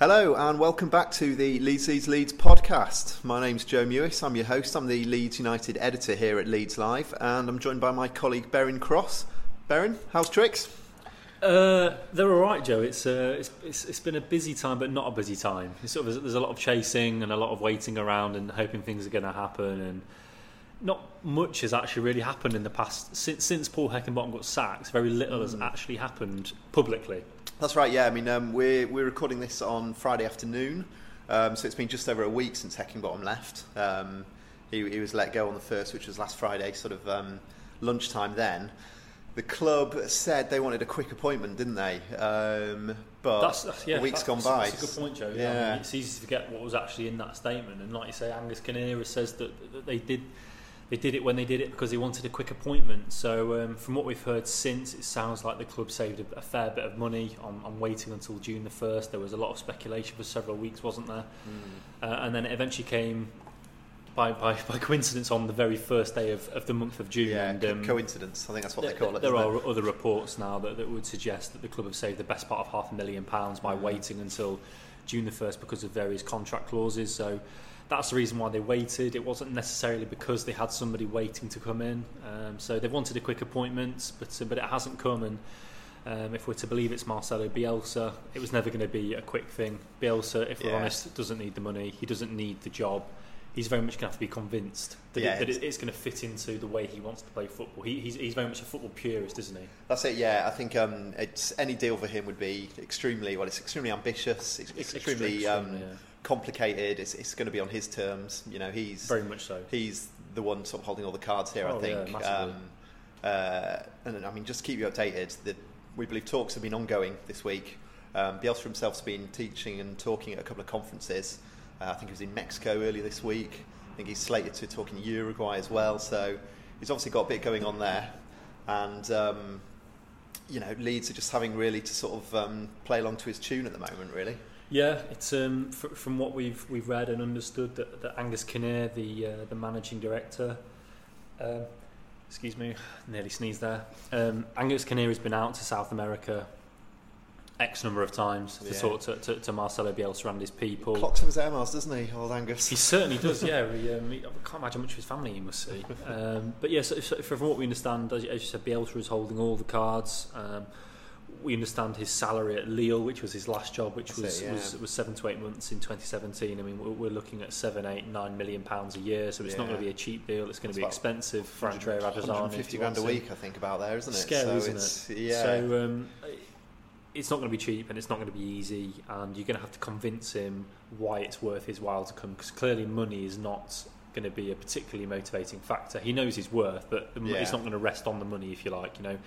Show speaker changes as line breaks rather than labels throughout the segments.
Hello and welcome back to the Leeds Leeds Leeds podcast. My name's Joe Mewis. I'm your host. I'm the Leeds United editor here at Leeds Live, and I'm joined by my colleague Beren Cross. Beren, how's tricks?
Uh, they're all right, Joe. It's, uh, it's, it's it's been a busy time, but not a busy time. It's sort of there's a lot of chasing and a lot of waiting around and hoping things are going to happen, and not much has actually really happened in the past since since Paul Heckingbottom got sacked. Very little has actually happened publicly.
That's right. Yeah, I mean um, we're we're recording this on Friday afternoon, um, so it's been just over a week since Heckingbottom left. Um, he, he was let go on the first, which was last Friday, sort of um, lunchtime. Then the club said they wanted a quick appointment, didn't they? Um, but
That's, that's yeah,
a week's
that's,
gone by.
That's a good point, Joe.
Yeah.
I mean, it's easy to forget what was actually in that statement, and like you say, Angus Kinnear says that, that they did. They did it when they did it because they wanted a quick appointment. So, um, from what we've heard since, it sounds like the club saved a, a fair bit of money on, on waiting until June the 1st. There was a lot of speculation for several weeks, wasn't there?
Hmm.
Uh, and then it eventually came by, by, by coincidence on the very first day of, of the month of June.
Yeah,
and, um,
coincidence. I think that's what
there,
they call it.
there are
it?
other reports now that, that would suggest that the club have saved the best part of half a million pounds by waiting until June the 1st because of various contract clauses. So that's the reason why they waited. It wasn't necessarily because they had somebody waiting to come in. Um, so they wanted a quick appointment, but, uh, but it hasn't come. And um, if we're to believe it's Marcelo Bielsa, it was never going to be a quick thing. Bielsa, if we're
Yeah.
honest, doesn't need the money. He doesn't need the job. He's very much going to have to be convinced that,
Yeah,
it, that
it's-
it's going to fit into the way he wants to play football. He, he's, he's very much a football purist, isn't he?
That's it. Yeah, I think um, it's any deal for him would be extremely well. It's extremely ambitious. It's, it's extremely, um,
extreme, yeah.
Complicated. It's, it's going to be on his terms. You know, he's
Very much so.
he's the one sort of holding all the cards here. I
Oh, yeah,
think.
massively.
um, uh, and I mean, just to keep you updated. The, we believe talks have been ongoing this week. Um, Bielsa himself's been teaching and talking at a couple of conferences. Uh, I think he was in Mexico earlier this week. I think he's slated to talk in Uruguay as well. So he's obviously got a bit going on there. And um, you know, Leeds are just having really to sort of um, play along to his tune at the moment, really.
Yeah, it's um, fr- from what we've we've read and understood that, that Angus Kinnear, the uh, the managing director, um, excuse me, nearly sneezed there. Um, Angus Kinnear has been out to South America X number of times to
Yeah.
talk to, to, to Marcelo Bielsa and his people.
Clocks up his air miles, doesn't he, old Angus?
He certainly does, yeah. He, um, he, I can't imagine how much of his family he must see. Um, but yes, yeah, so, so from what we understand, as, you- as you said, Bielsa is holding all the cards. Um, we understand his salary at Lille, which was his last job, which was,
it, yeah.
was was seven to eight months in 2017. I mean, we're, we're looking at seven, eight, nine million pounds a year, so it's not going to be a cheap deal. It's going to be expensive for Andrea Radrizzani. if
150
he
grand a week, I think, about there, isn't it?
Scary,
so
isn't
it's,
it?
Yeah.
So um, it's not going to be cheap and it's not going to be easy, and you're going to have to convince him why it's worth his while to come. Because clearly, money is not going to be a particularly motivating factor. He knows his worth, but
Yeah.
it's not going to rest on the money, if you like. You know,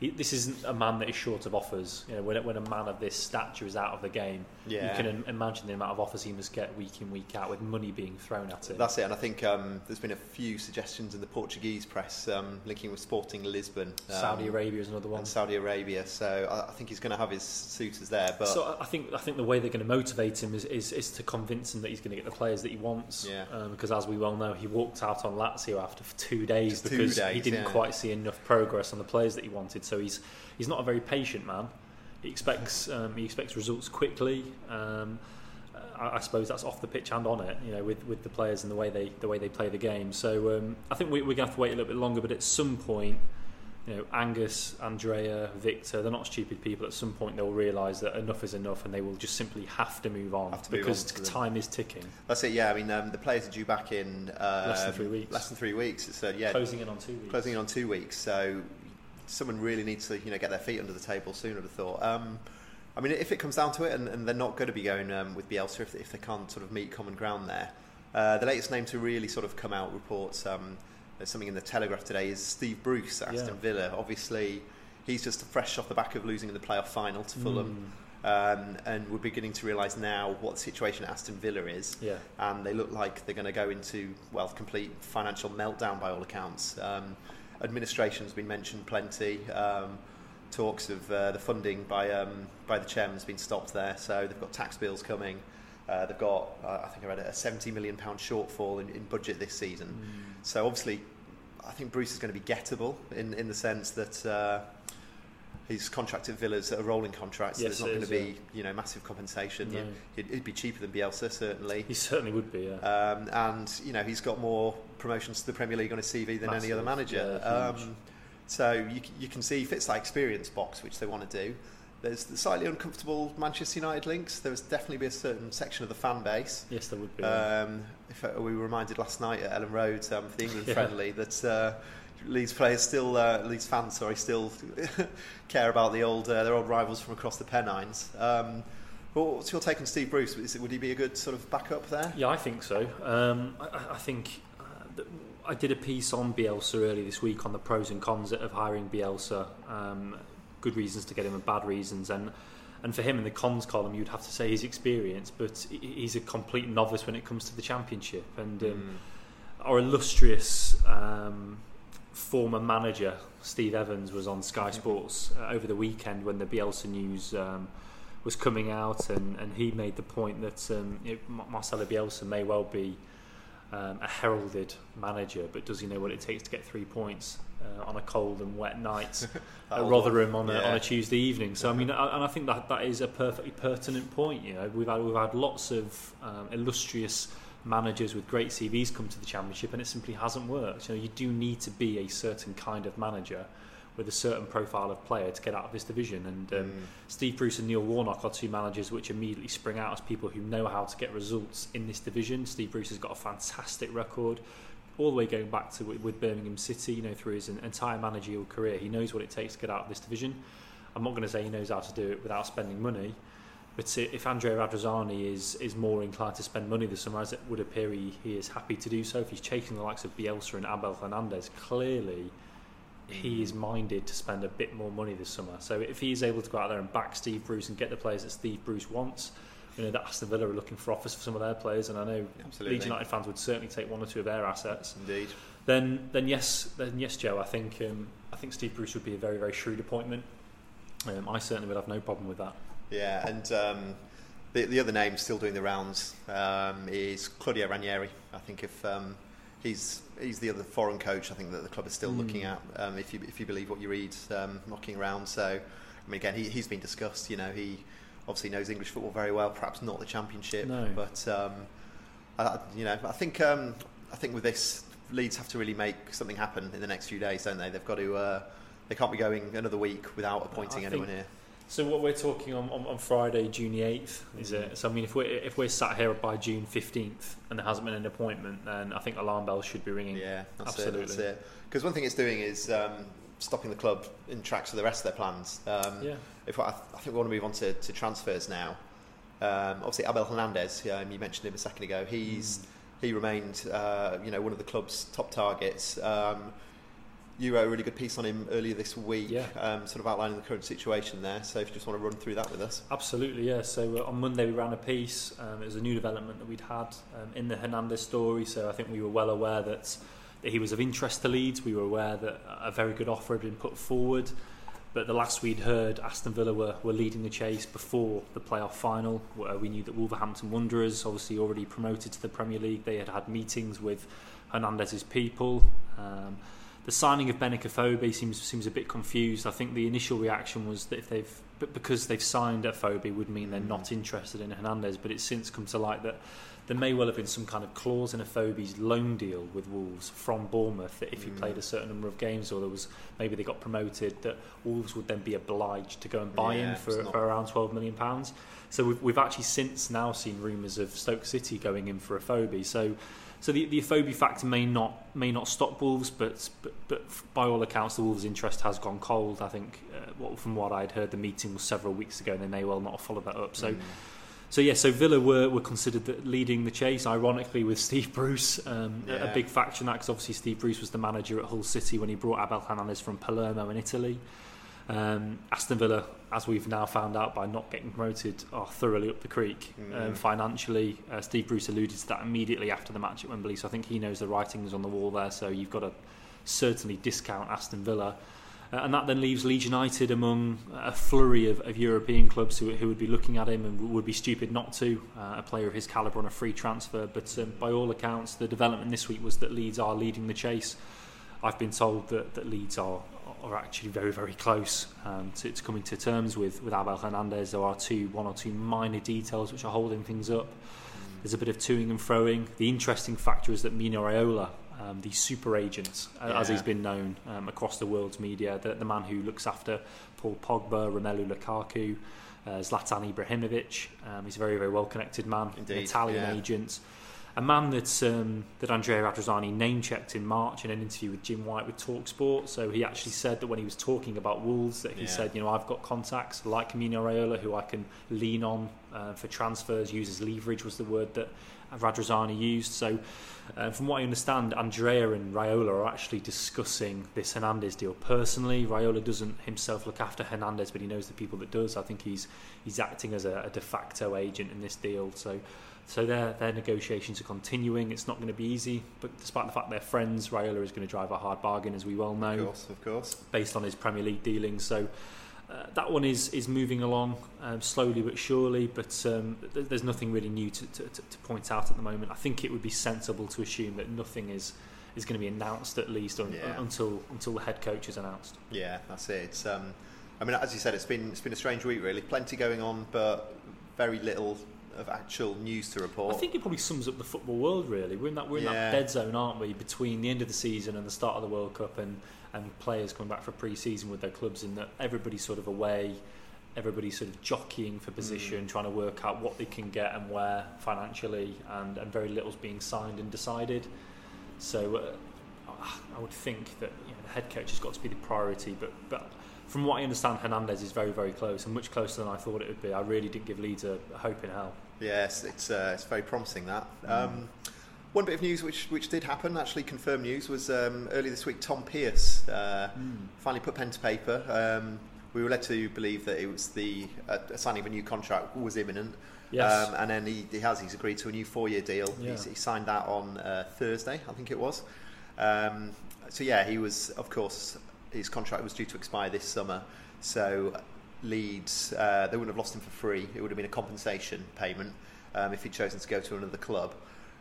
he, this isn't a man that is short of offers. You know, when, when a man of this stature is out of the game,
Yeah.
you can im- imagine the amount of offers he must get week in, week out, with money being thrown at him.
That's it, and I think um, there's been a few suggestions in the Portuguese press um, linking with Sporting Lisbon, um,
Saudi Arabia is another one.
and Saudi Arabia. So I, I think he's going to have his suitors there. But
so I- think I think the way they're going to motivate him is, is, is to convince him that he's going to get the players that he wants.
Yeah.
Um, because as we well know, he walked out on Lazio after two days
Just two
because he didn't
yeah.
quite see enough progress on the players that he wanted. So he's he's not a very patient man. He expects um, he expects results quickly. Um, I, I suppose that's off the pitch and on it, you know, with, with the players and the way they the way they play the game. So um, I think we, we're going to have to wait a little bit longer. But at some point, you know, Angus, Andrea, Victor, they're not stupid people. At some point, they'll realise that enough is enough, and they will just simply have to move on
to move
because
on
time is ticking.
that's it. Yeah, I mean um, the players are due back in uh,
Less than three weeks.
Less than three weeks. It's uh, yeah,
Closing in on two weeks.
closing in on two weeks. So someone really needs to you know get their feet under the table soon. I'd have thought. Um, I mean, if it comes down to it, and, and they're not going to be going um, with Bielsa if, if they can't sort of meet common ground there. Uh, the latest name to really sort of come out reports um, there's something in the Telegraph today is Steve Bruce at Aston
Yeah.
Villa. Obviously, he's just fresh off the back of losing in the playoff final to Fulham. Um, and we're beginning to realise now what the situation at Aston Villa is.
Yeah.
And they look like they're going to go into, well, complete financial meltdown by all accounts. Um, administration's been mentioned plenty. Um, talks of uh, the funding by um, by the chairman has been stopped there. So they've got tax bills coming. Uh, they've got, uh, I think I read it, a 70 million pound shortfall in, in budget this season.
Mm.
So obviously, I think Bruce is going to be gettable in in the sense that. Uh, He's contracted Villa's a rolling contract, so
Yes,
there's not going to be, you know, massive compensation.
No.
It'd, it'd be cheaper than Bielsa, certainly.
He certainly would be. Yeah.
Um, and you know he's got more promotions to the Premier League on his CV than any other manager.
yeah,
um, so you, you can see he fits that experience box which they want to do. There's the slightly uncomfortable Manchester United links. There was definitely be a certain section of the fan base.
yes, there would be.
Um, if uh, we were reminded last night at Elland Road um, for the England
Yeah.
friendly that uh, Leeds players still, uh, Leeds fans, sorry, still care about the old uh, their old rivals from across the Pennines. Um, what's your take on Steve Bruce? Is it, would he be a good sort of backup there?
Yeah, I think so. Um, I, I- think I did a piece on Bielsa earlier this week on the pros and cons of hiring Bielsa. Um, good reasons to get him and bad reasons, and and for him in the cons column, you'd have to say his experience, but he's a complete novice when it comes to the championship. And um, our illustrious um, former manager Steve Evans was on Sky Sports uh, over the weekend when the Bielsa news um, was coming out, and, and he made the point that um, it, Marcelo Bielsa may well be um, a heralded manager, but does he know what it takes to get three points uh, on a cold and wet night at Rotherham on a, on a Tuesday evening? So I mean, I, and I think that that is a perfectly pertinent point. You know, we've had we've had lots of um, illustrious managers with great CVs come to the championship, and it simply hasn't worked. You know, you do need to be a certain kind of manager with a certain profile of player to get out of this division. And um,
Mm.
Steve Bruce and Neil Warnock are two managers which immediately spring out as people who know how to get results in this division. Steve Bruce has got a fantastic record, all the way going back to with Birmingham City. You know, through his entire managerial career, he knows what it takes to get out of this division. I'm not going to say he knows how to do it without spending money. But if Andrea Radrizzani is, is more inclined to spend money this summer, as it would appear he, he is happy to do so, if he's chasing the likes of Bielsa and Abel Hernandez, clearly he is minded to spend a bit more money this summer. So if he is able to go out there and back Steve Bruce and get the players that Steve Bruce wants, you know that Aston Villa are looking for offers for some of their players, and I know
Absolutely.
Leeds United fans would certainly take one or two of their assets.
Indeed.
Then, then yes, then yes, Joe. I think um, I think Steve Bruce would be a very very shrewd appointment. Um, I certainly would have no problem with that.
Yeah, and um, the, the other name still doing the rounds um, is Claudio Ranieri. I think if um, he's he's the other foreign coach, I think that the club is still
Mm.
looking at. Um, if you if you believe what you read, um, knocking around. So, I mean, again, he, he's been discussed. You know, he obviously knows English football very well. Perhaps not the Championship,
No.
but um, I, you know, I think um, I think with this, Leeds have to really make something happen in the next few days, don't they? They've got to. Uh, they can't be going another week without appointing anyone here.
So what we're talking on, on, on Friday, June eighth, is it? So I mean, if we're if we're sat here by June fifteenth and there hasn't been an appointment, then I think alarm bells should be ringing.
Yeah, that's
Absolutely.
it. That's it. Because one thing it's doing is um, stopping the club in tracks with the rest of their plans. Um,
Yeah.
If I, I think we want to move on to, to transfers now. Um, obviously, Abel Hernandez. Um, you mentioned him a second ago. He's
Mm.
he remained, uh, you know, one of the club's top targets. You wrote a really good piece on him earlier this week,
Yeah.
um, sort of outlining the current situation there. So, if you just want to run through that with us.
Absolutely, yeah. So uh, on Monday we ran a piece. Um, it was a new development that we'd had um, in the Hernandez story. So I think we were well aware that, that he was of interest to Leeds. We were aware that a very good offer had been put forward. But the last we'd heard, Aston Villa were, were leading the chase before the playoff final. Where we knew that Wolverhampton Wanderers, obviously already promoted to the Premier League, they had had meetings with Hernandez's people. Um, the signing of Benik Afobe seems seems a bit confused. I think the initial reaction was that if they've but because they've signed Afobe would mean they're not interested in Hernandez. But it's since come to light that there may well have been some kind of clause in Afobe's loan deal with Wolves from Bournemouth that if he
Mm.
played a certain number of games or there was maybe they got promoted that Wolves would then be obliged to go and buy
Yeah,
him for, for around twelve million pounds. So we've, we've actually since now seen rumours of Stoke City going in for Afobe. So so the the Afobe factor may not may not stop Wolves, but but, but by all accounts, the Wolves' interest has gone cold. I think uh, what, from what I'd heard, the meeting was several weeks ago, and they may well not have followed that up. So.
Mm.
So yeah, so Villa were, were considered leading the chase, ironically with Steve Bruce, um, a- a big factor in that because obviously Steve Bruce was the manager at Hull City when he brought Abel Hernandez from Palermo in Italy. Um, Aston Villa, as we've now found out by not getting promoted, are thoroughly up the creek
Mm.
um, financially. Uh, Steve Bruce alluded to that immediately after the match at Wembley, so I think he knows the writings on the wall there. So you've got to certainly discount Aston Villa. Uh, and that then leaves Leeds United among a flurry of, of European clubs who, who would be looking at him and would be stupid not to. Uh, a player of his calibre on a free transfer. But um, by all accounts, the development this week was that Leeds are leading the chase. I've been told that, that Leeds are are actually very very close um, to, to coming to terms with with Abel Hernandez. There are two one or two minor details which are holding things up. There's a bit of toing and froing. The interesting factor is that Mino Raiola, um, the super agent, uh, as he's been known um, across the world's media, the, the man who looks after Paul Pogba, Romelu Lukaku, uh, Zlatan Ibrahimovic. Um, he's a very very well connected man, an Italian
yeah.
agent. A man that um, that Andrea Radrizzani name checked in March in an interview with Jim White with Talksport. So he actually said that when he was talking about Wolves, that he
Yeah.
said, you know, I've got contacts like Mino Raiola who I can lean on uh, for transfers. Use as leverage was the word that Radrizzani used. So, uh, from what I understand, Andrea and Raiola are actually discussing this Hernandez deal personally. Raiola doesn't himself look after Hernandez, but he knows the people that does. I think he's he's acting as a, a de facto agent in this deal. So. So their their negotiations are continuing. It's not going to be easy, but despite the fact they're friends, Raiola is going to drive a hard bargain, as we well know
Of course, of course.
based on his Premier League dealings. So uh, that one is is moving along um, slowly but surely. But um, th- there's nothing really new to, to, to point out at the moment. I think it would be sensible to assume that nothing is is going to be announced at least un-
Yeah.
until until the head coach is announced.
Yeah, that's it. It's, um, I mean, as you said, it's been it's been a strange week, really. Plenty going on, but very little of actual news to report.
I think it probably sums up the football world. Really, we're in that we're in
Yeah.
that dead zone, aren't we? Between the end of the season and the start of the World Cup, and and players coming back for pre-season with their clubs, and that everybody's sort of away. Everybody's sort of jockeying for position,
Mm.
trying to work out what they can get and where financially, and, and very little's being signed and decided. So uh, I would think that you know, the head coach has got to be the priority. But, but from what I understand, Hernandez is very, very close and much closer than I thought it would be. I really didn't give Leeds a, a hope in hell.
Yes, it's uh, it's very promising that. Um, one bit of news which which did happen, actually confirmed news, was um, earlier this week. Tom Pearce uh, finally put pen to paper. Um, we were led to believe that it was the uh, signing of a new contract was imminent.
Yes.
Um, and then he, he has. He's agreed to a new four-year deal.
Yeah.
He's, he signed that on uh, Thursday, I think it was. Um, so yeah, he was. Of course, his contract was due to expire this summer. So Leeds, uh, they wouldn't have lost him for free. It would have been a compensation payment um, if he'd chosen to go to another club.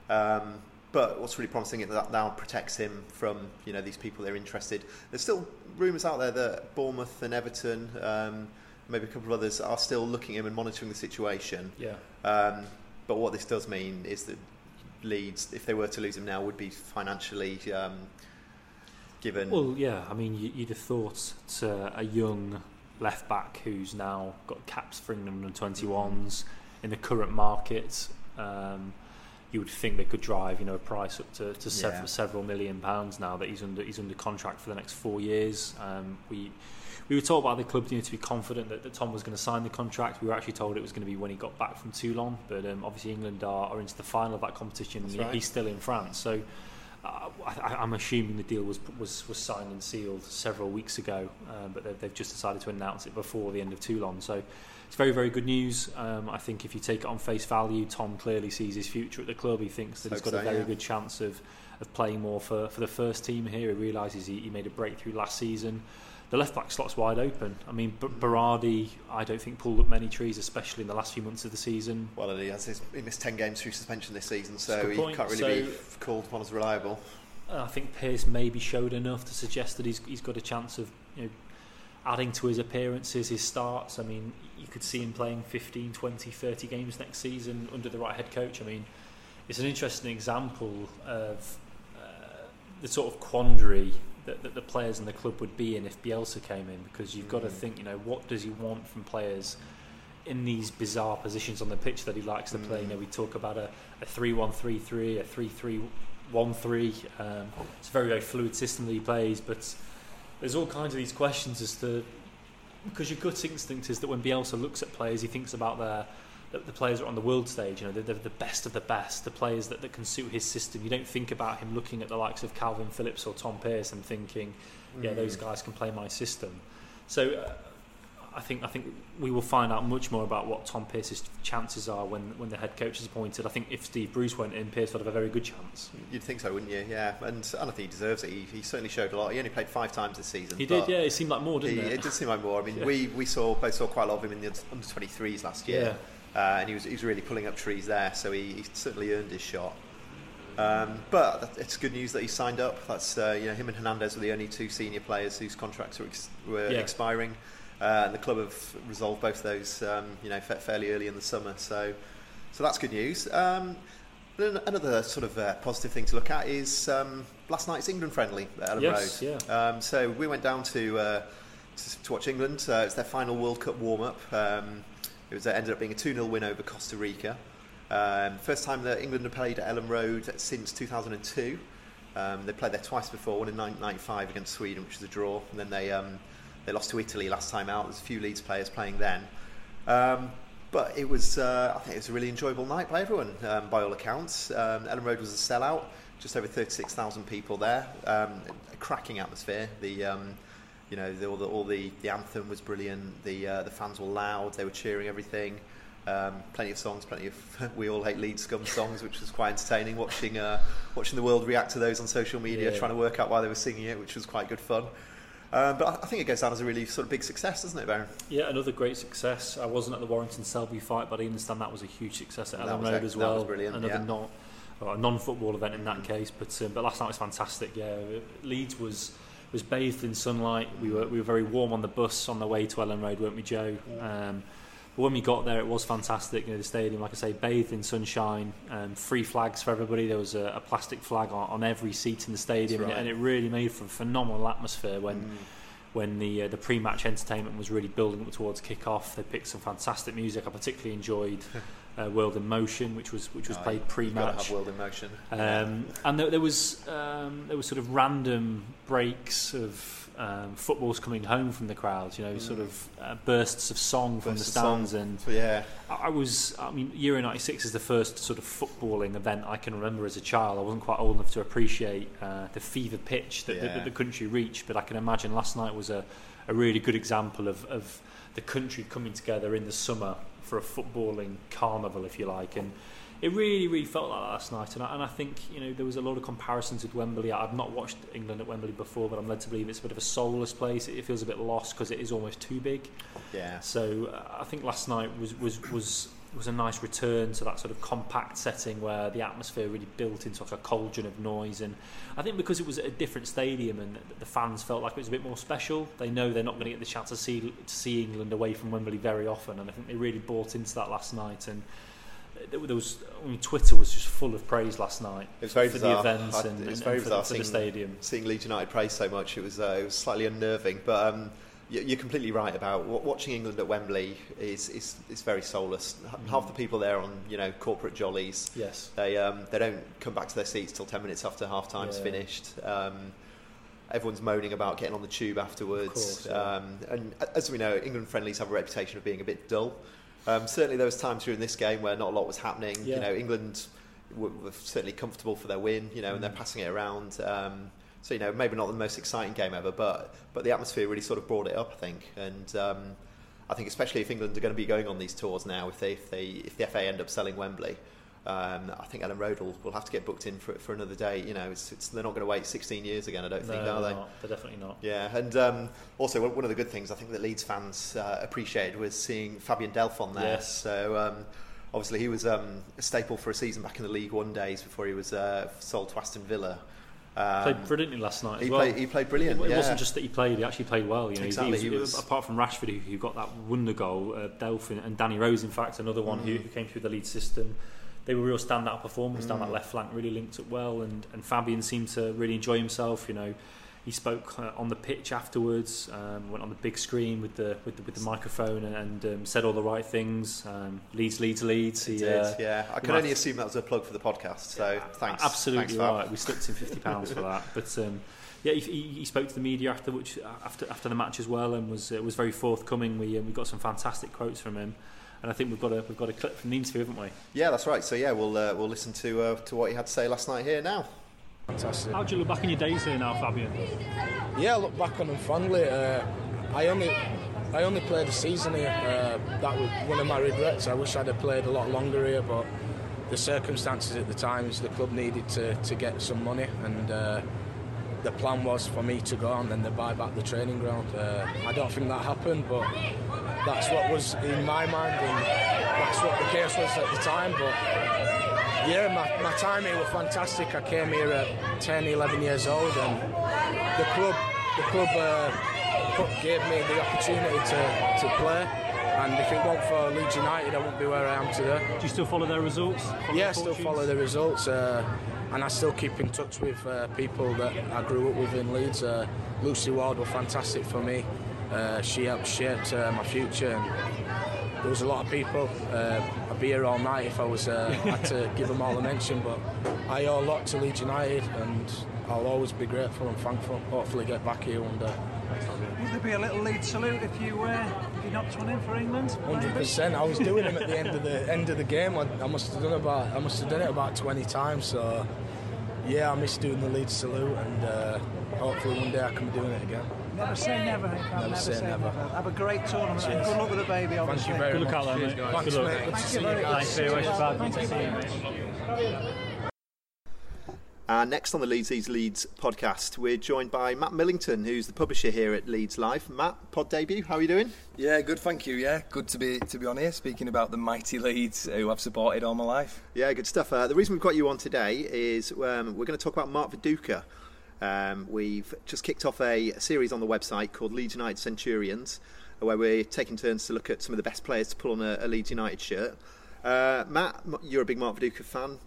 Um, but what's really promising is that now protects him from you know these people that are interested. There's still rumours out there that Bournemouth and Everton, um, maybe a couple of others, are still looking at him and monitoring the situation.
Yeah.
Um, but what this does mean is that Leeds, if they were to lose him now, would be financially um, given.
Well, yeah. I mean, you, you'd have thought to a young left back who's now got caps for England under 21s in the current market. Um, you would think they could drive, you know, a price up to, to several,
Yeah.
several million pounds now that he's under he's under contract for the next four years. Um, we we were told by the club you know, to be confident that, that Tom was going to sign the contract. We were actually told it was going to be when he got back from Toulon, but um, obviously England are, are into the final of that competition.
That's
and
right.
He's still in France, so uh, I, I'm assuming the deal was was was signed and sealed several weeks ago, um, but they've, they've just decided to announce it before the end of Toulon. So it's very very good news. Um, I think if you take it on face value, Tom clearly sees his future at the club. He thinks that he's got a very
yeah.
good chance of of playing more for, for the first team here. He realises he, he made a breakthrough last season. The left back slot's wide open. I mean, B- Berardi, I don't think pulled up many trees, especially in the last few months of the season.
well, he, has his, he missed 10 games through suspension this season, so he
point.
can't really be
So-
f- called upon as reliable.
Uh, I think Pearce maybe showed enough to suggest that he's he's got a chance of you know adding to his appearances, his starts. I mean, you could see him playing 15, 20, 30 games next season under the right head coach. I mean, it's an interesting example of uh, the sort of quandary that, that the players in the club would be in if Bielsa came in, because you've got to
Mm.
think, you know, what does he want from players in these bizarre positions on the pitch that he likes to play? You know, we talk about a, a 3-1-3-3, a 3-3-1-3. Um, it's a very, very fluid system that he plays, but there's all kinds of these questions as to because your gut instinct is that when Bielsa looks at players, he thinks about their the, the players are on the world stage. You know, they're, they're the best of the best, the players that, that can suit his system. You don't think about him looking at the likes of Kalvin Phillips or Tom Pearce and thinking, yeah,
Mm.
those guys can play my system. So uh, I think I think we will find out much more about what Tom Pearce's chances are when, when the head coach is appointed. I think if Steve Bruce went in, Pearce would have a very good chance.
You'd think so, wouldn't you? Yeah, and, and I think he deserves it. He, he certainly showed a lot. He only played five times this season.
He did, yeah. It seemed like more, didn't
he,
it?
It did seem like more. I mean, yeah. we, we saw both saw quite a lot of him in the under 23s last year, yeah. Uh, and he was he was really pulling up trees there. So he, he certainly earned his shot. Um, but it's good news that he signed up. That's uh, you know him and Hernandez were the only two senior players whose contracts were, ex- were yeah. expiring. Uh, and the club have resolved both those, um, you know, fairly early in the summer. So, so that's good news. Um, another sort of uh, positive thing to look at is um, last night's England friendly at Elland
yes,
Road.
Yeah.
Um, so we went down to, uh, to, to watch England. Uh, it's their final World Cup warm up. It was uh, ended up being a 2 0 win over Costa Rica. Um, first time that England have played at Elland Road since 2002. Um, they played there twice before, one in 1995 against Sweden, which was a draw, and then they um, they lost to Italy last time out. There's a few Leeds players playing then. Um, but it was, uh, I think it was a really enjoyable night by everyone, um, by all accounts. Um, Elland Road was a sellout, just over 36,000 people there. A cracking atmosphere. The, you know, the, all, the, all the, the anthem was brilliant. The, uh, the fans were loud. They were cheering everything. Um, plenty of songs, plenty of "We All Hate Leeds" scum songs, which was quite entertaining. Watching uh, watching the world react to those on social media, yeah. trying to work out why they were singing it, which was quite good fun. Um, but I think it goes down as a really sort of big success, doesn't it, Beren?
Yeah, another great success. I wasn't at the Warrington Selby fight, but I understand that was a huge success at Elland Road as well.
That was brilliant.
Another
yeah.
non, a non-football event in that mm. case, but um, but last night was fantastic. Yeah, Leeds was was bathed in sunlight. We were we were very warm on the bus on the way to Elland Road, weren't we, Joe? Um, but when we got there, it was fantastic. You know, the stadium, like I say, bathed in sunshine. Um, free flags for everybody. There was a, a plastic flag on, on, every seat in the stadium, right. and it really made for a phenomenal atmosphere when. Mm when the uh, the pre-match entertainment was really building up towards kick-off. They picked some fantastic music. I particularly enjoyed uh, World in Motion, which was which was oh, played pre-match.
World in Motion.
Um, and there, there was um, there was sort of random breaks of um, footballs coming home from the crowd, you know, mm. sort of uh, bursts of song bursts from the stands. And
yeah,
I, was, I mean, Euro 96 is the first sort of footballing event I can remember as a child. I wasn't quite old enough to appreciate uh, the fever pitch that, yeah. that, that, the country reached, but I can imagine last night was a, a really good example of, of the country coming together in the summer for a footballing carnival, if you like. And it really, really felt like that last night. And I, and I think you know there was a lot of comparisons with Wembley. I've not watched England at Wembley before, but I'm led to believe it's a bit of a soulless place. It feels a bit lost because it is almost too big.
Yeah.
So uh, I think last night was was was was a nice return to that sort of compact setting where the atmosphere really built into like a cauldron of noise and I think because it was a different stadium and the fans felt like it was a bit more special they know they're not going to get the chance to see to see England away from Wembley very often and I think they really bought into that last night and there was I mean, Twitter was just full of praise last night.
It was very
for
bizarre.
the events and, it was and, very and bizarre for, seeing, the stadium.
Seeing Leeds United praise so much, it was uh, it was slightly unnerving. But um, you're completely right about watching England at Wembley is is, is very soulless. Mm. Half the people there on you know corporate jollies.
Yes,
they um, they don't come back to their seats till ten minutes after half time's yeah. finished. Um, everyone's moaning about getting on the tube afterwards.
Course, yeah. um,
and as we know, England friendlies have a reputation of being a bit dull. Um, certainly, there was times during this game where not a lot was happening. Yeah. You know, England were, were, certainly comfortable for their win. You know, mm. and they're mm. passing it around. So you know, maybe not the most exciting game ever, but but the atmosphere really sort of brought it up, I think. And um, I think especially if England are going to be going on these tours now, if they if they if the FA end up selling Wembley, um, I think Elland Road will, will have to get booked in for, for another day. You know, it's, it's, they're not going to wait 16 years again, I don't think,
no,
are
they? Not. They're definitely not.
Yeah, and um, also one of the good things I think that Leeds fans uh, appreciated was seeing Fabian Delph on there.
Yes.
So um, obviously he was um, a staple for a season back in the League One days before he was uh, sold to Aston Villa.
Um, played brilliantly last night
he
well.
Played, he played brilliant.
It,
yeah.
wasn't just that he played; he actually played well. You know,
exactly.
he,
he was,
apart from Rashford, who, who, got that wonder goal, uh, Delphin and Danny Rose, in fact, another one mm. who, who, came through the Leeds system they were real standout performers mm. down that mm. left flank, really linked up well, and, and Fabian seemed to really enjoy himself. You know, he spoke uh, on the pitch afterwards, um, went on the big screen with the with the, with the microphone, and, um, said all the right things. Um, Leeds, Leeds, Leeds.
He, did, uh, yeah. I can only assume that was a plug for the podcast. So thanks.
Absolutely
thanks,
right. We slipped him fifty pounds for that, but. Um, yeah, he, he, spoke to the media after which after after the match as well, and was uh, was very forthcoming. We um, we got some fantastic quotes from him and I think we've got a we've got a clip from the interview, haven't we?
Yeah, that's right. So yeah, we'll uh, we'll listen to uh, to what he had to say last night here now.
Fantastic.
How do you look back on your days here now, Fabian?
Yeah, I look back on them fondly. Uh, I only I only played a season here. Uh, that was one of my regrets. I wish I'd have played a lot longer here, but the circumstances at the time is the club needed to, to get some money, and uh, the plan was for me to go and then they buy back the training ground. Uh, I don't think that happened, but that's what was in my mind, and that's what the case was at the time. But yeah, my, my time here was fantastic. I came here at 10, 11 years old, and the club, the club uh, gave me the opportunity to, to play. And if it weren't for Leeds United, I wouldn't be where I am today.
Do you still follow their results? Follow
yeah, I
their
still follow the results, uh, and I still keep in touch with uh, people that I grew up with in Leeds. Uh, Lucy Ward was fantastic for me. Uh, she helped shape uh, my future, and there was a lot of people. Uh, I'd be here all night if I was uh, had to give them all a mention, but I owe a lot to Leeds United, and I'll always be grateful and thankful. Hopefully, get back here one day.
Would there be a little Leeds salute if you uh, if you knocked one in for England?
Hundred percent. I was doing them at the end of the end of the game. I, I must have done about I must have done it about twenty times. So yeah, I miss doing the Leeds salute, and uh, hopefully one day I can be doing it again.
Never say never. Hank. I'll
Never say never.
Have a great tournament and good luck with the baby.
Thank
Obviously.
you very
Good
much.
luck out there,
Cheers,
mate.
guys.
Good luck.
mate. Good to
Thank
see
you
you
very
guys.
Thanks very much, Brad. Good to see you, mate.
Uh, next on the Leeds East Leeds podcast, we're joined by Matt Millington, who's the publisher here at Leeds Live. Matt, pod debut, how are you doing?
Yeah, good, thank you. Yeah, good to be to be on here speaking about the mighty Leeds who I've supported all my life.
Yeah, good stuff. Uh, the reason we've got you on today is um, we're going to talk about Mark Viduka. Um, we've just kicked off a, series on the website called Leeds United Centurions, where we're taking turns to look at some of the best players to pull on a, a Leeds United shirt. Uh, Matt, you're a big Mark Viduka fan.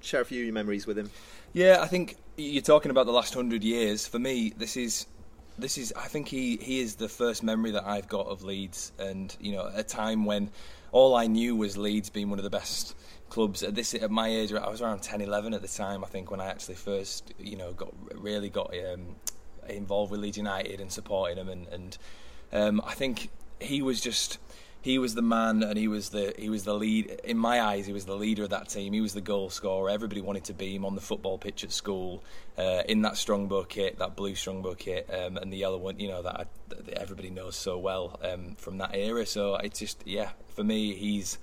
Share a few of your memories with him.
Yeah, I think you're talking about the last hundred years. For me, this is this is. I think he he is the first memory that I've got of Leeds, and you know, a time when all I knew was Leeds being one of the best clubs at this at my age. I was around 10, 11 at the time. I think when I actually first you know got really got um, involved with Leeds United and supporting them, and and um, I think he was just he was the man and he was the he was the lead in my eyes he was the leader of that team he was the goal scorer everybody wanted to be him on the football pitch at school uh, in that strongbow kit that blue strongbow kit um, and the yellow one you know that, I, that everybody knows so well um, from that era so it's just yeah for me he's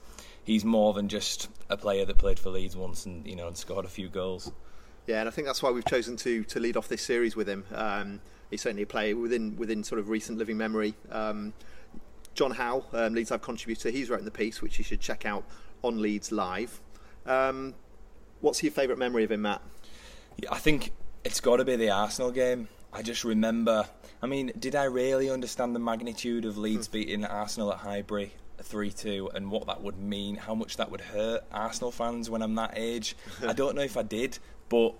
he's more than just a player that played for Leeds once and you know and scored a few goals
Yeah, and I think that's why we've chosen to to lead off this series with him. Um, he's certainly a player within within sort of recent living memory. Um, John Howe, um, Leeds Live contributor, he's written the piece, which you should check out on Leeds Live. Um, what's your favourite memory of him, Matt?
Yeah, I think it's got to be the Arsenal game. I just remember. I mean, did I really understand the magnitude of Leeds beating Arsenal at Highbury 3 2 and what that would mean, how much that would hurt Arsenal fans when I'm that age? I don't know if I did, but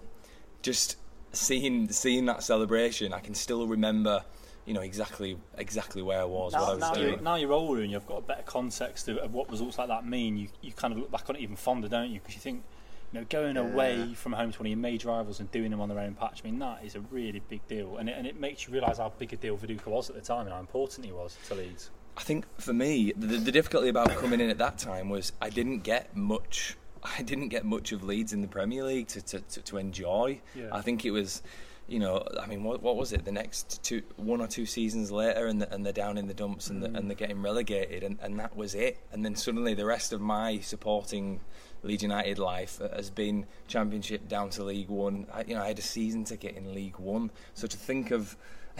just seeing seeing that celebration, I can still remember. You know exactly exactly where I was, what I
Now,
was
now,
doing.
you're, now you're older and you've got a better context of, of what results like that mean. You, you kind of look back on it even fonder, don't you? Because you think, you know, going away from home to one of your major rivals and doing them on their own patch. I mean, that is a really big deal, and it, and it makes you realise how big a deal Viduka was at the time and how important he was to Leeds.
I think for me, the, the difficulty about coming in at that time was I didn't get much. I didn't get much of Leeds in the Premier League to to, to, to enjoy.
Yeah.
I think it was, you know, I mean, what, what was it? The next two, one or two seasons later, and the, and they're down in the dumps and, the, mm. and they're getting relegated, and, and that was it. And then suddenly the rest of my supporting Leeds United life has been Championship down to League One. I, you know, I had a season ticket in League One, so to think of.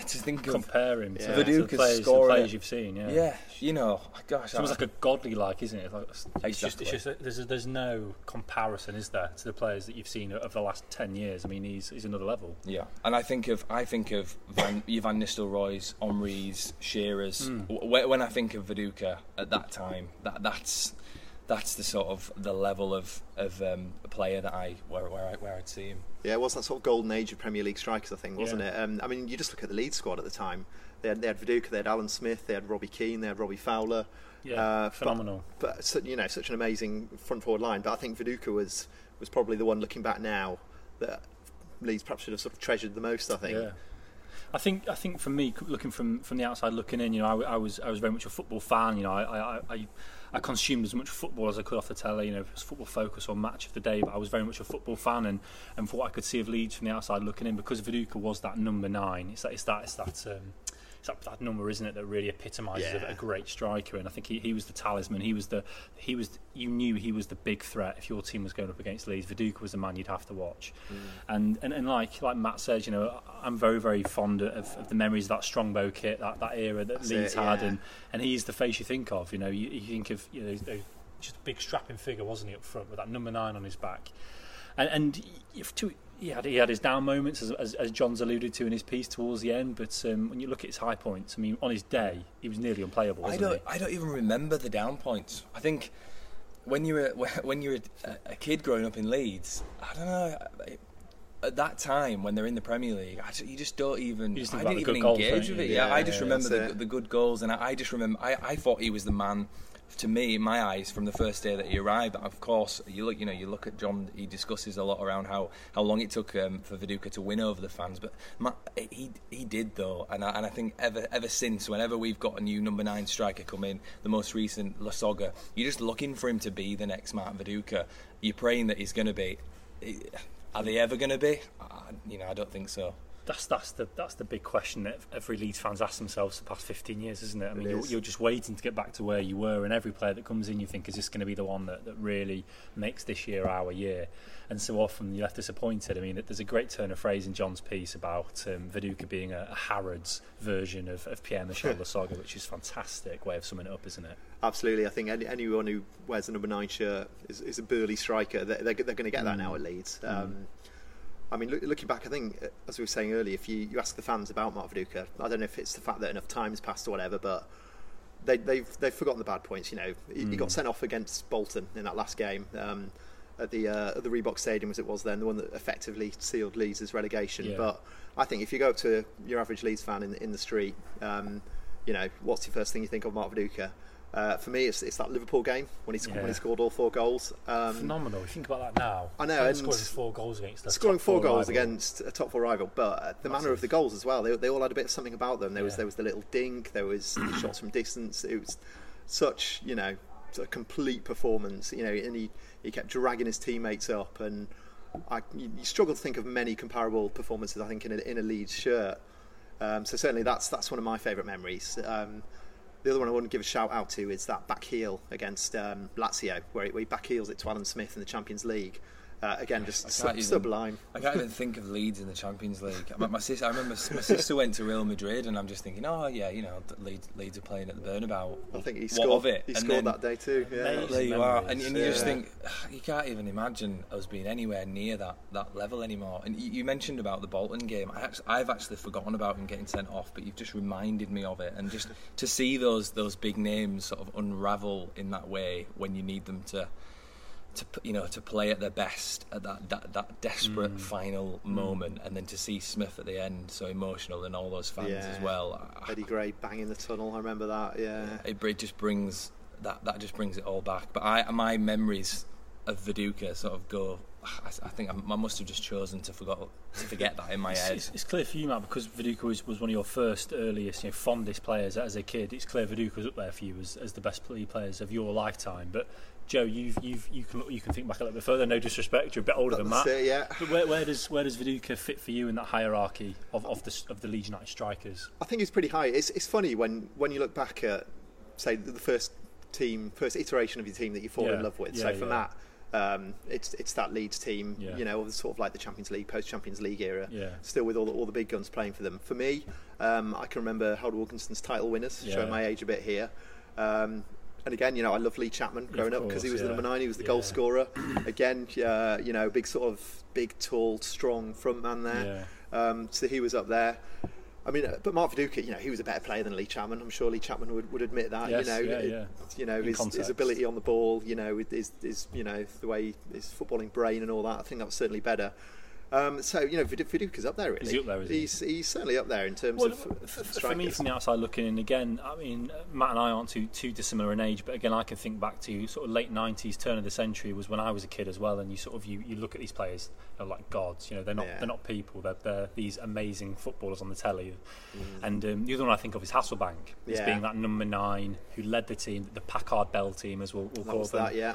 To think of
Compare him
Yeah.
to, to the
Viduka's
players, the
scoring
players you've seen. Yeah.
yeah, you know, gosh,
It's almost like a godly like, isn't it? Like, it's just, it's just there's, there's no comparison, is there, to the players that you've seen over the last ten years? I mean, he's he's another level.
Yeah, and I think of I think of Van, Van Nistelrooy's, Omri's, Shearer's.
Hmm.
W- when I think of Viduka at that time, that that's that's the sort of the level of of um, player that I where where I where I'd see him.
Yeah, it was that sort of golden age of Premier League strikers, I think, wasn't
Yeah.
it? Um, I mean, you just look at the Leeds squad at the time. They had, they had Viduka, they had Alan Smith, they had Robbie Keane, they had Robbie Fowler.
Yeah,
Uh,
phenomenal.
But, su- you know, such an amazing front forward line. But I think Viduka was was probably the one looking back now that Leeds perhaps should have sort of treasured the most. I think.
Yeah. I think I think for me, looking from from the outside looking in, you know, I, I was I was very much a football fan. You know, I, I, I I consumed as much football as I could off the telly. You know, it was football focus or match of the day, but I was very much a football fan. And, and for what I could see of Leeds from the outside looking in, because Viduka was that number nine, it's that it's that it's that um,
it's that, that number, isn't it, that really epitomises
Yeah.
a, a great striker. And I think he, he was the talisman. He was the he was you knew he was the big threat if your team was going up against Leeds. Viduka was the man you'd have to watch.
Mm.
And, and and like like Matt says, you know, I'm very very fond of, of the memories of that Strongbow kit, that, that era that
That's
Leeds
it,
had,
yeah.
and and he's the face you think of. You know, you, you think of you know. those- Just a big strapping figure, wasn't he, up front with that number nine on his back, and, and if to, he had he had his down moments, as, as, as John's alluded to in his piece towards the end. But um, when you look at his high points, I mean, on his day, he was nearly unplayable.
I don't.
he?
I don't even remember the down points. I think when you were when you're a, a kid growing up in Leeds, I don't know. At that time, when they're in the Premier League, I you just don't even.
You just think
I
about
didn't even
good goals,
with it.
you?
Yeah,
Yeah,
I just
yeah,
remember the, the good goals, and I, I just remember. I, I thought he was the man. To me, in my eyes, from the first day that he arrived, of course, you look, you know, you look at John. He discusses a lot around how, how long it took um, for Viduka to win over the fans, but Ma he he did though, and I, and I think ever ever since, whenever we've got a new number nine striker come in, the most recent Lasogga, you're just looking for him to be the next Martin Viduka. You're praying that he's going to be. Are they ever going to be? You know, I don't think so.
That's that's the that's the big question that every Leeds fans ask themselves the past 15 years, isn't it? I mean,
It
you're, you're just waiting to get back to where you were, and every player that comes in, you think, is this going to be the one that, that really makes this year our year? And so often you're left disappointed. I mean, there's a great turn of phrase in John's piece about um, Viduka being a, a Harrods version of, of Pierre Michel Lasogga, which is fantastic way of summing it up, isn't it?
Absolutely, I think any, anyone who wears the number nine shirt is, is a burly striker. They're, they're, they're going to get that now at Leeds. Um, I mean, look, looking back, I think, uh, as we were saying earlier, if you, you ask the fans about Mark Viduka, I don't know if it's the fact that enough time's passed or whatever, but they, they've they've forgotten the bad points. You know, he, he got sent off against Bolton in that last game um, at the uh, at the Reebok Stadium, as it was then, the one that effectively sealed Leeds' relegation.
Yeah.
But I think if you go up to your average Leeds fan in in the street, um, you know, what's the first thing you think of Mark Viduka? Uh, for me, it's, it's that Liverpool game when he, sc- when he scored all four goals. Um,
Phenomenal. You think about that now.
I know,
And scoring four goals against
scoring
top
four goals
rival.
against a top four rival, but uh, the manner of the goals as well. They, they all had a bit of something about them. There was there was the little dink, there was the shots from distance. It was such you know a complete performance. You know, and he, he kept dragging his teammates up, and I, you, you struggle to think of many comparable performances. I think in a, in a Leeds shirt. Um, so certainly that's that's one of my favourite memories. Um, the other one I want to give a shout out to is that back heel against um, Lazio, where he, where he back heels it to Alan Smith in the Champions League. Uh, again, just
I
sub-
even-
sublime.
I can't even think of Leeds in the Champions League. My, my sister, I remember my sister went to Real Madrid, and I'm just thinking, oh yeah, you know, Leeds, Leeds are playing at the Bernabeu.
I think he
What
scored.
of it?
He
And
scored
then-
that day too. Yeah.
There you are, and, and you just think you can't even imagine us being anywhere near that, that level anymore. And you, you mentioned about the Bolton game. I actually, I've actually forgotten about him getting sent off, but you've just reminded me of it. And just to see those those big names sort of unravel in that way when you need them to. To you know, to play at their best at that that, that desperate
Mm.
final moment, and then to see Smith at the end so emotional and all those fans
Yeah.
as well.
Eddie Gray banging the tunnel. I remember that. Yeah.
it, it just brings that that just brings it all back. But I my memories of Viduka sort of go. I, I think I, I must have just chosen to forgot to forget that in my
It's,
head.
it's, it's clear for you, Matt, because Viduka was, was one of your first, earliest, you know, fondest players as a kid. It's clear Viduka was up there for you as, as the best players of your lifetime. But Joe, you've, you've, you can you can think back a little bit further. No disrespect, you're a bit older than
That's
Matt.
it, yeah.
But where, where does where does Viduka fit for you in that hierarchy of, of the of the Leeds United strikers?
I think it's pretty high. It's it's funny when when you look back at say the first team, first iteration of your team that you fall
Yeah,
in love with.
yeah,
so for
yeah.
Matt. Um, it's it's that Leeds team,
Yeah.
you know, sort of like the Champions League, post Champions League era.
Yeah.
Still with all the, all the big guns playing for them. For me, um, I can remember Howard Wilkinson's title winners,
Yeah.
showing my age a bit here. Um, and again, you know, I love Lee Chapman growing up because he
course,
was the number nine. He was the
Yeah.
goal scorer. again, uh, you know, big sort of big, tall, strong front man there. Um, so he was up there. I mean, but Mark Viduka, you know, he was a better player than Lee Chapman. I'm sure Lee Chapman would, would admit that.
Yes,
you know,
yeah, yeah.
you know his, his ability on the ball, you know, his, his you know the way his footballing brain and all that. I think that was certainly better. Um, so you know, Vid- Viduka's up there. Really.
Is he up there, is he?
he's he's certainly up there in terms
Well,
of,
for, for me, from the outside looking in, again, I mean, Matt and I aren't too too dissimilar in age, but again, I can think back to sort of late '90s, turn of the century was when I was a kid as well, and you sort of you, you look at these players you know, like gods. You know, they're not
Yeah.
they're not people. They're, they're these amazing footballers on the telly.
Mm.
And um, the other one I think of is Hasselbaink, as
Yeah.
being that number nine who led the team, the Packard Bell team, as we'll, we'll call them.
that, yeah.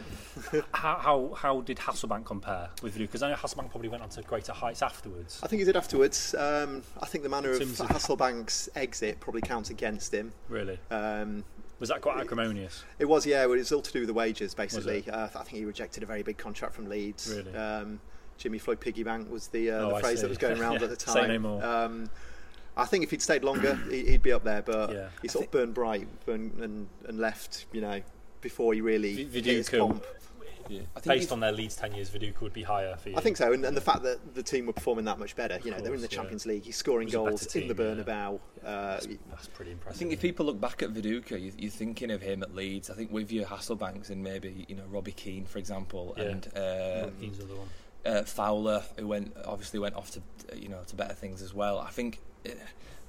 How, how how did Hasselbaink compare with Viduka? Because I know Hasselbaink probably went on to greater
greater heights afterwards?
I think he did afterwards. Um, I think the manner of
of-
Hasselbaink's exit probably counts against him.
Really?
Um,
Was that quite acrimonious?
It was, yeah. It was all to do with the wages, basically. Uh, I think he rejected a very big contract from Leeds.
Really?
Um, Jimmy Floyd piggy bank was the, uh,
Oh,
the phrase that was going around
Yeah.
at the
Say
time.
no more.
Um, I think if he'd stayed longer, he- he'd be up there. But
Yeah.
he sort of burned bright, burned and, and left. You know, before he really
V-
hit his
Viduka-
pomp.
I think
Based on their Leeds tenures, Viduka would be higher for you.
I think so, and, and the fact that the team were performing that much better. You know, they're in
course,
the
yeah.
Champions League. He's scoring
It was a
goals
better
in the
team, yeah.
Bernabeu. Uh,
That's, that's pretty impressive.
I think if people look back at Viduka, you, you're thinking of him at Leeds. I think with your Hasselbainks and maybe you know Robbie Keane, for example,
Yeah.
and uh,
Keane's the other one.
uh, Fowler, who went obviously went off to uh, you know to better things as well. I think uh,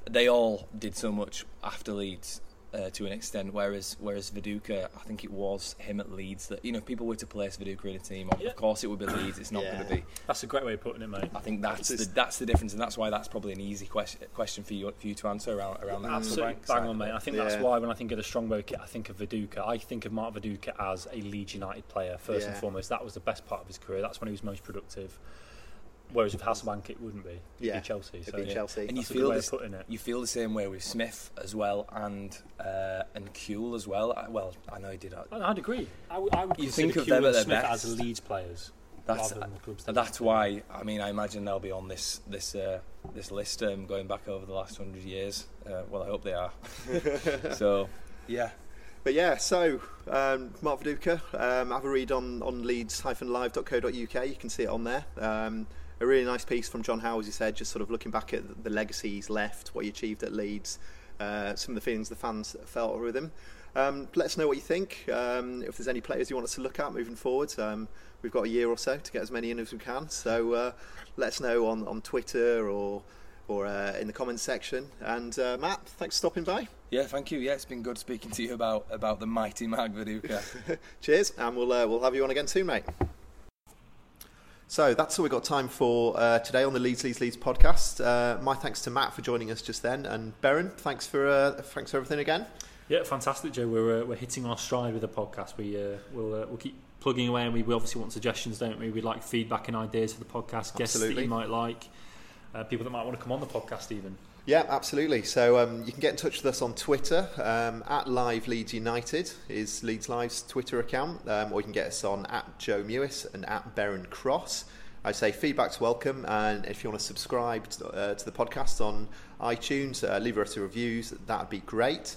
they all did so much after Leeds uh, to an extent. Whereas whereas Viduka, I think it was him at Leeds that you know if people were to place Viduka in a team. Of
Yeah.
course, it would be Leeds. It's not
Yeah.
going to be.
That's a great way of putting it, mate.
I think that's the that's the difference, and that's why that's probably an easy question question for you for you to answer around around the
Absolutely bang
side.
on, mate. I think that's why when I think of the Strongbow kit, I think of Viduka. I think of Mark Viduka as a Leeds United player first and foremost. That was the best part of his career. That's when he was most productive. Whereas with Hasselbaink, it wouldn't be. It'd
Yeah.
be Chelsea.
It'd
so
be
yeah.
Chelsea.
And you
That's a good
feel
way of
this,
putting it.
you feel the same way with Smith as well, and uh, and Kewell as well. I, well, I know he did.
I- I'd agree. I would, I would
You think of
Kew
them at their
Smith
best.
as Leeds players.
That's
rather than the
that's why. I mean, I imagine they'll be on this this uh, this list um, going back over the last hundred years. Uh, well, I hope they are. so, yeah.
But yeah, so um, Mark Viduka, um, have a read on, on leeds-live.co.uk. You can see it on there. Um, a really nice piece from John Howe, as you said, just sort of looking back at the legacy he's left, what he achieved at Leeds, uh, some of the feelings the fans felt with him. Um, let us know what you think. Um, if there's any players you want us to look at moving forward, um, we've got a year or so to get as many in as we can. So uh, let us know on, on Twitter or or uh, in the comments section. And uh, Matt, thanks for stopping by.
Yeah, thank you. Yeah, it's been good speaking to you about about the mighty Mark Viduka.
Cheers, and we'll uh, we'll have you on again soon, mate. So that's all we've got time for uh, today on the Leeds Leeds Leeds podcast. Uh, my thanks to Matt for joining us just then, and Beren, thanks for uh, thanks for everything again.
Yeah, fantastic, Joe. We're uh, we're hitting our stride with the podcast. We uh, we'll uh, we'll keep plugging away, and we, we obviously want suggestions, don't we? We'd like feedback and ideas for the podcast, guests that you might like, uh, people that might want to come on the podcast, even.
Yeah, absolutely. So um, you can get in touch with us on Twitter um, at Live Leeds United is Leeds Live's Twitter account, um, or you can get us on at Joe Mewis and at Beren Cross. I say feedback's welcome, and if you want to subscribe to, uh, to the podcast on iTunes, uh, leave us a review. That'd be great.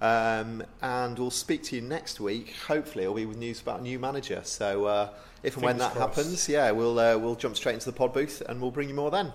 Um, and we'll speak to you next week. Hopefully, it'll be with news about a new manager. So uh, if and when that
crossed.
happens, yeah, we'll uh, we'll jump straight into the pod booth and we'll bring you more then.